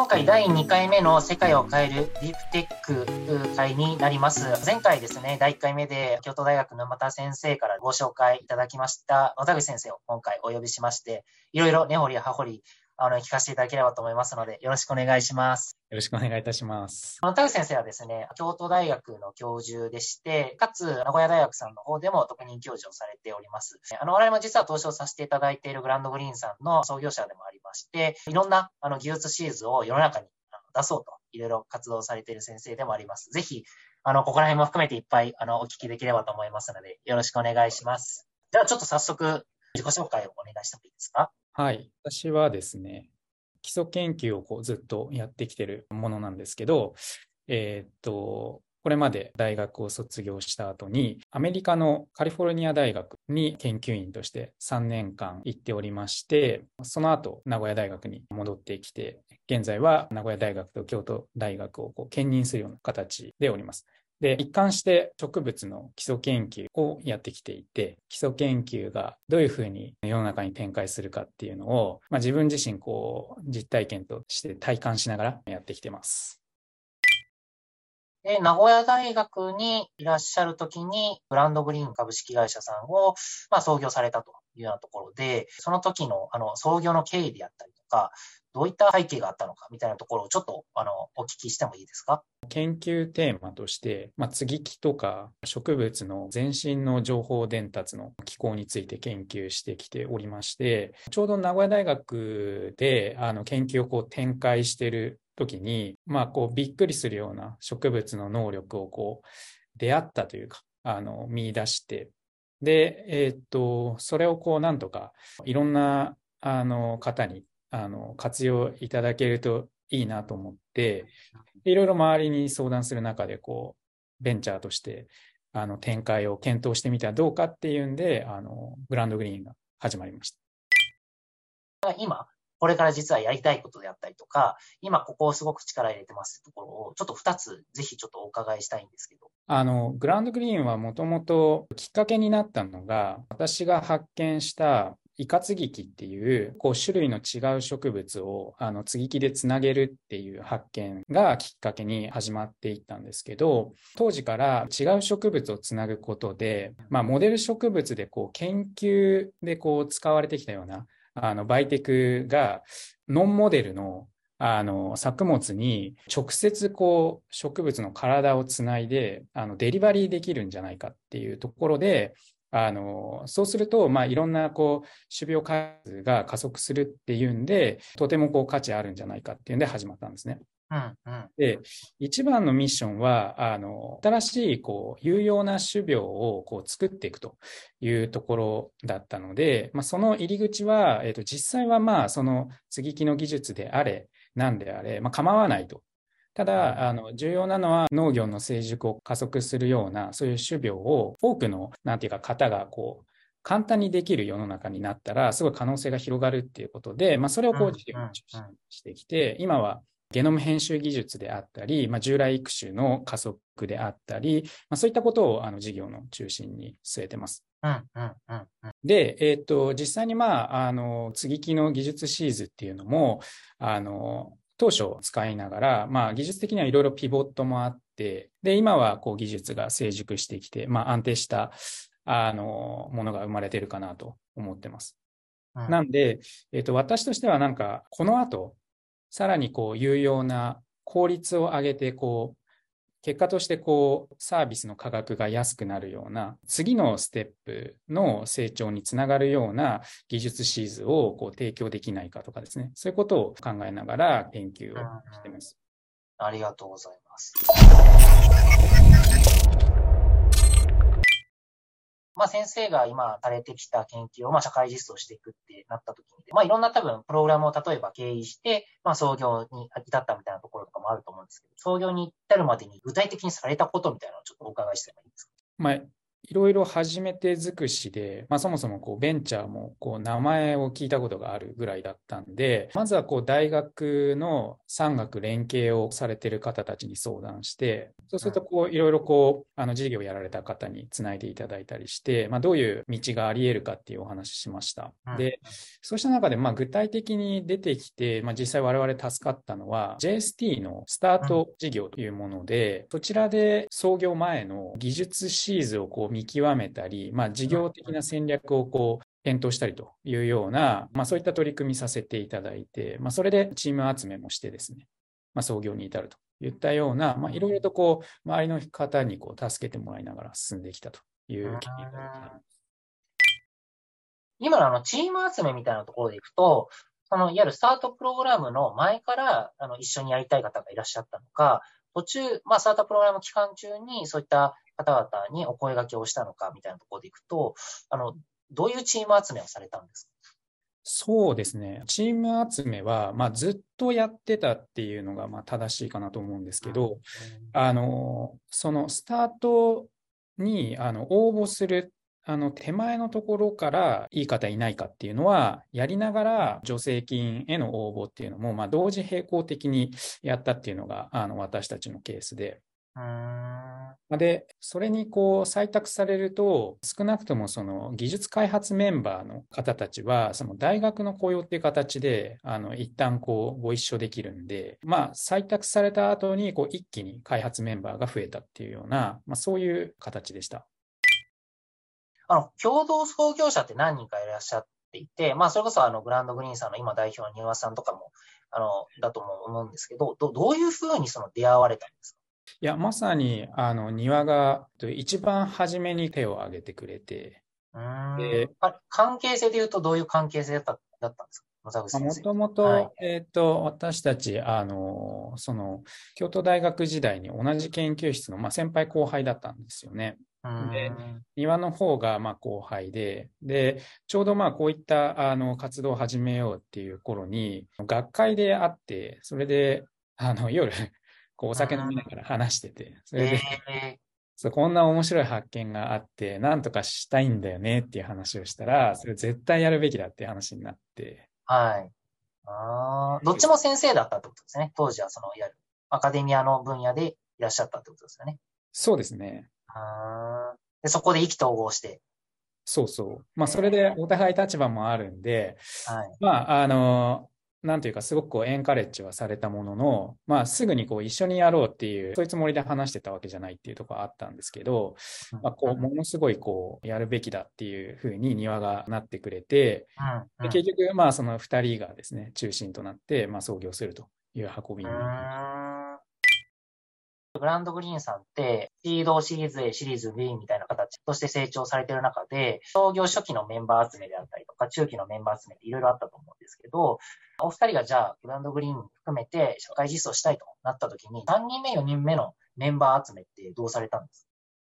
今回第2回目の世界を変えるディープテック会になります。前回ですね、第1回目で京都大学沼田先生からご紹介いただきました野田口先生を今回お呼びしまして、いろいろ根掘り葉掘りあの、聞かせていただければと思いますので、よろしくお願いします。よろしくお願いいたします。野田口先生はですね、京都大学の教授でして、かつ、名古屋大学さんの方でも特任教授をされております。あの、我々も実は投資をさせていただいているグランドグリーンさんの創業者でもありまして、いろんな、あの、技術シーズを世の中に出そうと、いろいろ活動されている先生でもあります。ぜひ、あの、ここら辺も含めていっぱい、あの、お聞きできればと思いますので、よろしくお願いします。では、ちょっと早速、自己紹介をお願いしてもいいですか？はい。私はですね、基礎研究をこうずっとやってきてるものなんですけど、えー、っと、これまで大学を卒業した後に、アメリカのカリフォルニア大学に研究員として3年間行っておりまして、その後、名古屋大学に戻ってきて、現在は名古屋大学と京都大学をこう兼任するような形でおります。で、一貫して植物の基礎研究をやってきていて、基礎研究がどういうふうに世の中に展開するかっていうのを、まあ、自分自身こう実体験として体感しながらやってきてます。で、名古屋大学にいらっしゃるときに、ブランドグリーン株式会社さんを、まあ、創業されたというようなところで、その時の、あの、創業の経緯であったりか、どういった背景があったのかみたいなところをちょっとあのお聞きしてもいいですか？研究テーマとして、まあ、接ぎ木とか植物の全身の情報伝達の機構について研究してきておりまして、ちょうど名古屋大学であの研究をこう展開している時に、まあ、こうびっくりするような植物の能力をこう出会ったというか、あの見出して、で、えー、っと、それをこうなんとかいろんなあの方にあの活用いただけるといいなと思って、いろいろ周りに相談する中で、こう、ベンチャーとしてあの展開を検討してみたらどうかっていうんで、あのグランドグリーンが始まりました。今、これから実はやりたいことであったりとか、今ここをすごく力入れてますってところを、ちょっと2つぜひちょっとお伺いしたいんですけど。あの、グランドグリーンはもともときっかけになったのが、私が発見したイカツギキっていうこう種類の違う植物をあの接ぎ木でつなげるっていう発見がきっかけに始まっていったんですけど当時から違う植物をつなぐことで、まあ、モデル植物でこう研究でこう使われてきたようなあのバイテクがノンモデルのあの作物に直接こう植物の体をつないであのデリバリーできるんじゃないかっていうところであのそうすると、まあ、いろんなこう種苗開発が加速するっていうんで、とてもこう価値あるんじゃないかっていうんで始まったんですね。うんうん、で、一番のミッションは、あの、新しい、こう、有用な種苗を、こう、作っていくというところだったので、まあ、その入り口は、えっ、ー、と、実際は、まあ、その、接ぎ木の技術であれ、なんであれ、まあ、構わないとただ、あの、重要なのは農業の成熟を加速するような、そういう種苗を多くの、なんていうか、方がこう、簡単にできる世の中になったら、すごい可能性が広がるっていうことで、まあ、それをこう、事業に中心にしてきて、今はゲノム編集技術であったり、まあ、従来育種の加速であったり、まあ、そういったことをあの事業の中心に据えてます。で、えっ、ー、と、実際にまあ、あの、接ぎ木の技術シーズっていうのも、あの、当初使いながら、まあ、技術的にはいろいろピボットもあって、で、今はこう技術が成熟してきて、まあ、安定したあのものが生まれてるかなと思ってます。うん、なんで、えっ、ー、と、私としてはなんか、この後、さらにこう有用な効率を上げて、こう、結果としてこうサービスの価格が安くなるような次のステップの成長につながるような技術シーズをこう提供できないかとかですねそういうことを考えながら研究をしてます。ありがとうございます。まあ、先生が今垂れてきた研究を、まあ、社会実装していくってなった時に、まあ、いろんな多分プログラムを例えば経営して、まあ、創業に至ったみたいなところとかもあると思うんですけど、創業に至るまでに具体的にされたことみたいなのをちょっとお伺いしてもいいですか？まあ、いろいろ初めて尽くしで、まあ、そもそもこうベンチャーもこう名前を聞いたことがあるぐらいだったんで、まずはこう大学の産学連携をされている方たちに相談して、そうするとこういろいろこうあの事業をやられた方につないでいただいたりして、まあ、どういう道があり得るかっていうお話ししました。で、そうした中でまあ具体的に出てきて、まあ、実際我々助かったのは JST のスタート事業というもので、そちらで創業前の技術シーズをこう見極めたり、まあ、事業的な戦略をこう検討したりというような、まあ、そういった取り組みさせていただいて、まあ、それでチーム集めもしてですね、まあ、創業に至るといったような、まあ、いろいろとこう周りの方にこう助けてもらいながら進んできたという経緯がございます。今のあのチーム集めみたいなところでいくと、そのいわゆるスタートプログラムの前からあの一緒にやりたい方がいらっしゃったのか、途中、まあ、スタートプログラム期間中にそういった方々にお声掛けをしたのかみたいなところでいくと、あの、どういうチーム集めをされたんですか？そうですね。チーム集めは、まあ、ずっとやってたっていうのが、まあ、正しいかなと思うんですけど、あの、そのスタートに、あの、応募するあの手前のところからいい方いないかっていうのは、やりながら助成金への応募っていうのも、まあ、同時並行的にやったっていうのがあの私たちのケースで。で、それにこう採択されると、少なくともその技術開発メンバーの方たちは、その大学の雇用っていう形で、あの、一旦こうご一緒できるんで、まあ、採択された後にこう一気に開発メンバーが増えたっていうような、まあ、そういう形でした。あの、共同創業者って何人かいらっしゃっていて、まあ、それこそあの、グランドグリーンさんの今代表の丹羽さんとかも、あの、だと思うんですけど、どどういうふうにその出会われたんですか？いや、まさに、あの、庭が一番初めに手を挙げてくれて、で関係性で言うとどういう関係性だっただったんですか？もともと、えっ、と、私たち、あの、その、京都大学時代に同じ研究室の、まあ、先輩後輩だったんですよね。で、庭の方がまあ後輩で、で、ちょうどまあこういったあの活動を始めようっていう頃に、学会で会って、それで、あの夜、こうお酒飲みながら話してて、それで、そうこんな面白い発見があって、なんとかしたいんだよねっていう話をしたら、それ絶対やるべきだっていう話になって。はい。あどっちも先生だったってことですね。当時はその、いわゆるアカデミアの分野でいらっしゃったってことですよね。そうですね。でそこで意気投合して。そうそう。まあ、それでお互い立場もあるんで、はい、まあ、あの、なんというか、すごくこうエンカレッジはされたものの、まあ、すぐにこう一緒にやろうっていう、そういうつもりで話してたわけじゃないっていうところはあったんですけど、まあ、こう、ものすごいこう、やるべきだっていうふうに庭がなってくれて、で結局、まあ、その二人がですね、中心となって、まあ、創業するという運びになりました。グランドグリーンさんって、シードシリーズ A、シリーズ B みたいな形として成長されている中で、創業初期のメンバー集めであったりとか、中期のメンバー集めっていろいろあったと思うんですけど、お二人がじゃあ、グランドグリーン含めて社会実装したいとなった時に、3人目、4人目のメンバー集めってどうされたんです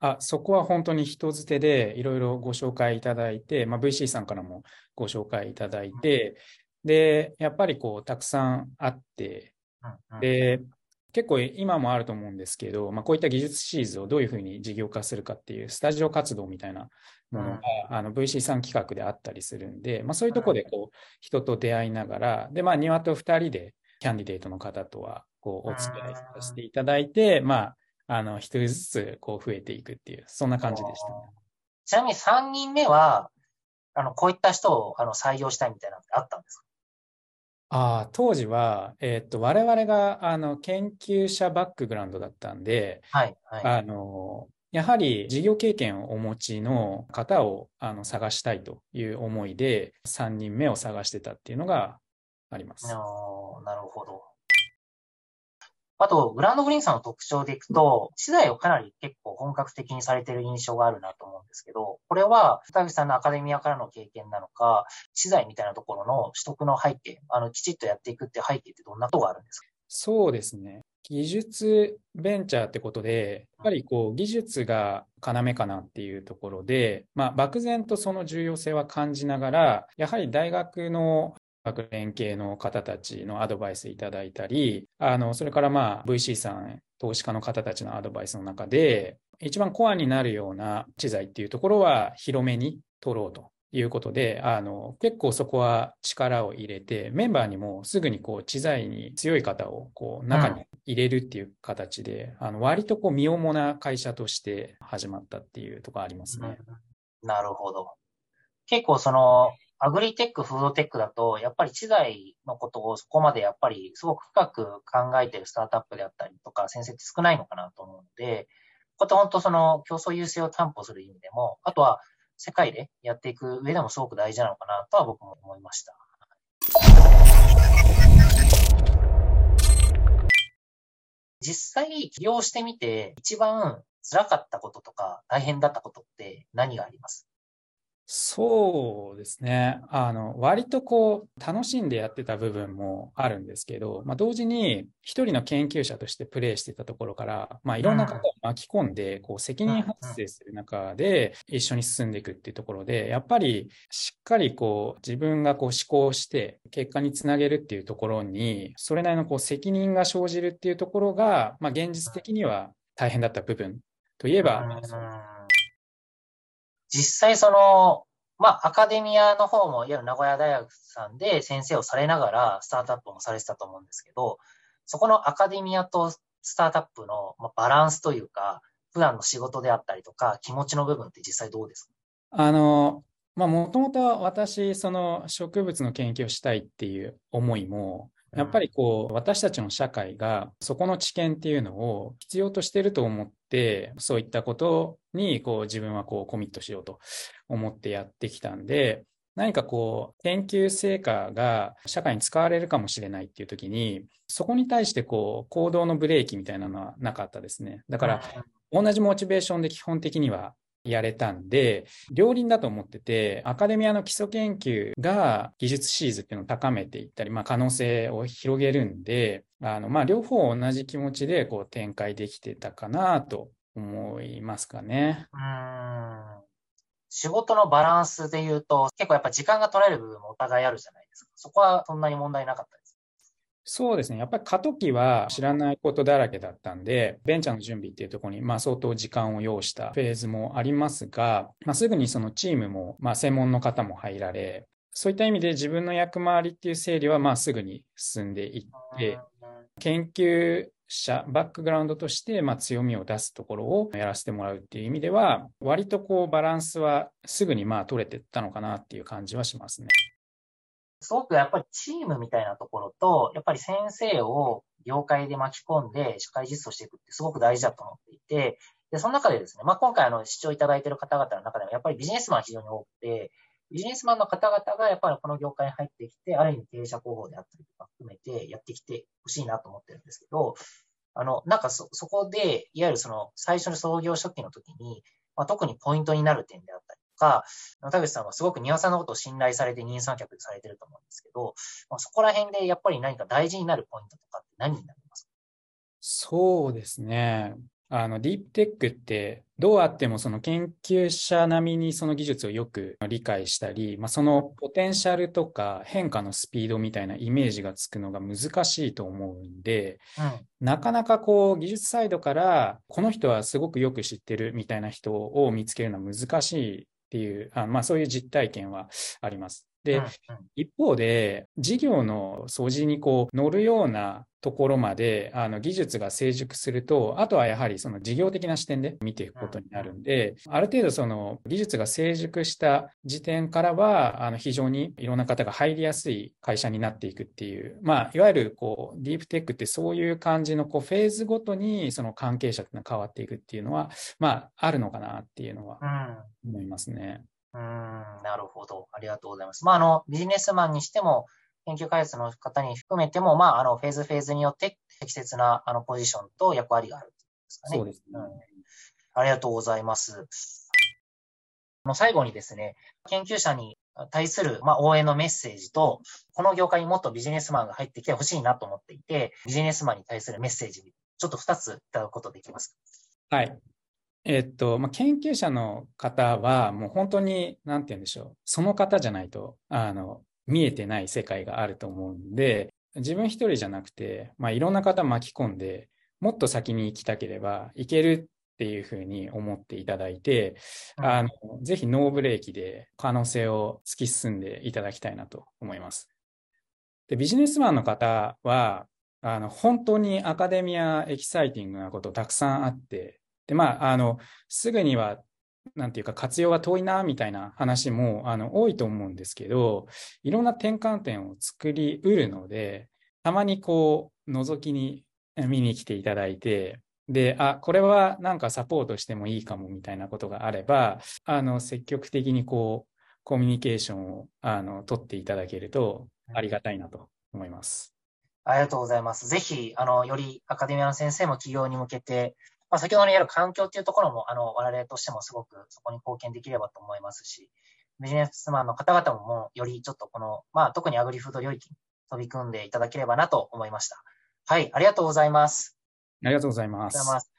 か？あそこは本当に人づてでいろいろご紹介いただいて、まあ、VC さんからもご紹介いただいて、で、やっぱりこう、たくさんあって、で、結構今もあると思うんですけど、まあ、こういった技術シーズをどういうふうに事業化するかっていうスタジオ活動みたいなものが、うん、あの VC さん企画であったりするんで、まあ、そういうところでこう人と出会いながら、で、まあ、庭と2人でキャンディデートの方とはこうお付き合いさせていただいて、まあ、あの、一人ずつこう増えていくっていう、そんな感じでした、ね。ちなみに3人目は、あの、こういった人をあの採用したいみたいなのってあったんですか？ああ、当時は、えっと、我々が、あの、研究者バックグラウンドだったんで、はい、はい。あの、やはり事業経験をお持ちの方をあの探したいという思いで、3人目を探してたっていうのがあります。なるほど。あと、グランドグリーンさんの特徴でいくと、資材をかなり結構本格的にされてる印象があるなと思うんですけど、これは、高口さんのアカデミアからの経験なのか、資材みたいなところの取得の背景、あの、きちっとやっていくって背景ってどんなことがあるんですか？そうですね。技術ベンチャーってことで、やっぱりこう技術が要かなっていうところで、まあ、漠然とその重要性は感じながら、やはり大学の各連携の方たちのアドバイスいただいたり、あの、それからまあ VC さん、投資家の方たちのアドバイスの中で、一番コアになるような知財っていうところは広めに取ろうということで、あの、結構そこは力を入れて、メンバーにもすぐにこう、知財に強い方をこう、中に入れるっていう形で、うん、あの、割とこう、身重な会社として始まったっていうところありますね。うん、なるほど。結構その、アグリテック、フードテックだと、やっぱり知財のことをそこまでやっぱりすごく深く考えてるスタートアップであったりとか、先生って少ないのかなと思うので、こうや本当その競争優勢を担保する意味でも、あとは世界でやっていく上でもすごく大事なのかなとは僕も思いました。実際起業してみて一番辛かったこととか大変だったことって何があります？そうですね。あの、割とこう、楽しんでやってた部分もあるんですけど、まあ、同時に一人の研究者としてプレイしてたところから、まあ、いろんな方を巻き込んで、こう、責任発生する中で一緒に進んでいくっていうところで、やっぱりしっかりこう、自分がこう思考して結果につなげるっていうところに、それなりのこう、責任が生じるっていうところが、まあ、現実的には大変だった部分といえば、実際その、まあ、アカデミアの方も、いわゆる名古屋大学さんで先生をされながら、スタートアップもされてたと思うんですけど、そこのアカデミアとスタートアップのバランスというか、普段の仕事であったりとか、気持ちの部分って実際どうですか？あの、まあ、もともと私、その植物の研究をしたいっていう思いも、やっぱりこう、私たちの社会がそこの知見っていうのを必要としてると思って、そういったことにこう自分はこうコミットしようと思ってやってきたんで、何かこう、研究成果が社会に使われるかもしれないっていう時に、そこに対してこう、行動のブレーキみたいなのはなかったですね。だから、同じモチベーションで基本的にはやれたんで、両輪だと思ってて、アカデミアの基礎研究が技術シーズっていうのを高めていったり、まあ、可能性を広げるんで、あの、まあ、両方同じ気持ちでこう展開できてたかなと思いますかね。うん。仕事のバランスで言うと、結構やっぱ時間が取られる部分もお互いあるじゃないですか。そこはそんなに問題なかったそうですね。やっぱり過渡期は知らないことだらけだったんで、ベンチャーの準備っていうところに、まあ相当時間を要したフェーズもありますが、まあすぐにそのチームも、まあ専門の方も入られ、そういった意味で自分の役回りっていう整理は、まあすぐに進んでいって、研究者、バックグラウンドとして、まあ強みを出すところをやらせてもらうっていう意味では、割とこうバランスはすぐにまあ取れてったのかなっていう感じはしますね。すごくやっぱりチームみたいなところと、やっぱり先生を業界で巻き込んで社会実装していくってすごく大事だと思っていて、で、その中でですね、まあ、今回あの、視聴いただいている方々の中でもやっぱりビジネスマン非常に多くて、ビジネスマンの方々がやっぱりこの業界に入ってきて、ある意味経営者候補であったりとか含めてやってきてほしいなと思ってるんですけど、あの、なんかそ、そこで、いわゆるその最初の創業初期の時に、まあ、特にポイントになる点であったか、田口さんはすごく庭さんのことを信頼されて任産客されてると思うんですけど、まあ、そこら辺でやっぱり何か大事になるポイントとかって何になりますか？そうですね。あの、ディープテックってどうあってもその研究者並みにその技術をよく理解したり、まあ、そのポテンシャルとか変化のスピードみたいなイメージがつくのが難しいと思うんで、うん、なかなかこう技術サイドからこの人はすごくよく知ってるみたいな人を見つけるのは難しいっていう、あまあそういう実体験はあります。で、一方で、事業の掃除にこう乗るようなところまであの技術が成熟すると、あとはやはりその事業的な視点で見ていくことになるんで、ある程度その技術が成熟した時点からは、あの非常にいろんな方が入りやすい会社になっていくっていう、まあ、いわゆるこうディープテックってそういう感じのこうフェーズごとにその関係者っていうのが変わっていくっていうのは、まあ、あるのかなっていうのは思いますね。うん、なるほど。ありがとうございます。まあ、あの、ビジネスマンにしても、研究開発の方に含めても、まあ、あの、フェーズフェーズによって適切な、あの、ポジションと役割があるですかね。そうですね、うん。ありがとうございます。の最後にですね、研究者に対する、まあ、応援のメッセージと、この業界にもっとビジネスマンが入ってきてほしいなと思っていて、ビジネスマンに対するメッセージ、ちょっと2ついただくことできますか？はい。えっと、まあ、研究者の方は、もう本当に、なんて言うんでしょう、その方じゃないと、あの、見えてない世界があると思うんで、自分一人じゃなくて、まあ、いろんな方巻き込んで、もっと先に行きたければ行けるっていうふうに思っていただいて、あの、ぜひノーブレーキで可能性を突き進んでいただきたいなと思います。で、ビジネスマンの方は、あの、本当にアカデミアエキサイティングなことたくさんあって、で、まあ、あの、すぐには、なんていうか活用が遠いな、みたいな話も、あの、多いと思うんですけど、いろんな転換点を作りうるので、たまにこう、覗きに見に来ていただいて、で、あ、これはなんかサポートしてもいいかもみたいなことがあれば、あの、積極的にこう、コミュニケーションを、あの、取っていただけるとありがたいなと思います。ありがとうございます。ぜひ、あの、よりアカデミアの先生も企業に向けて、まあ、先ほどのやる環境っていうところも、あの、我々としてもすごくそこに貢献できればと思いますし、ビジネスマンの方々ももうよりちょっとこの、まあ、特にアグリフード領域に飛び組んでいただければなと思いました。はい、ありがとうございます。ありがとうございます。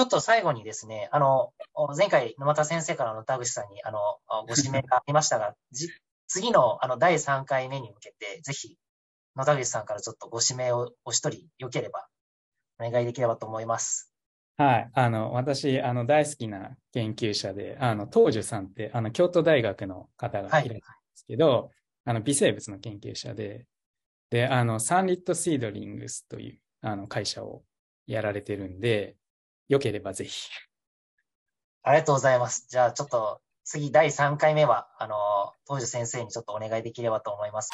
ちょっと最後にですね、あの、前回沼田先生からの田口さんに、あの、ご指名がありましたが、次の、あの、第3回目に向けて、ぜひ、野田口さんからちょっとご指名をお一人よければ、お願いできればと思います。はい。あの、私、あの、大好きな研究者で、あの、東樹さんって、あの、京都大学の方がいらっしゃるんですけど、はい、あの、微生物の研究者で、で、あの、サンリットシードリングスという、あの、会社をやられてるんで、よければぜひ。ありがとうございます。じゃあ、ちょっと、次、第3回目は、あの、東條先生にちょっとお願いできればと思います。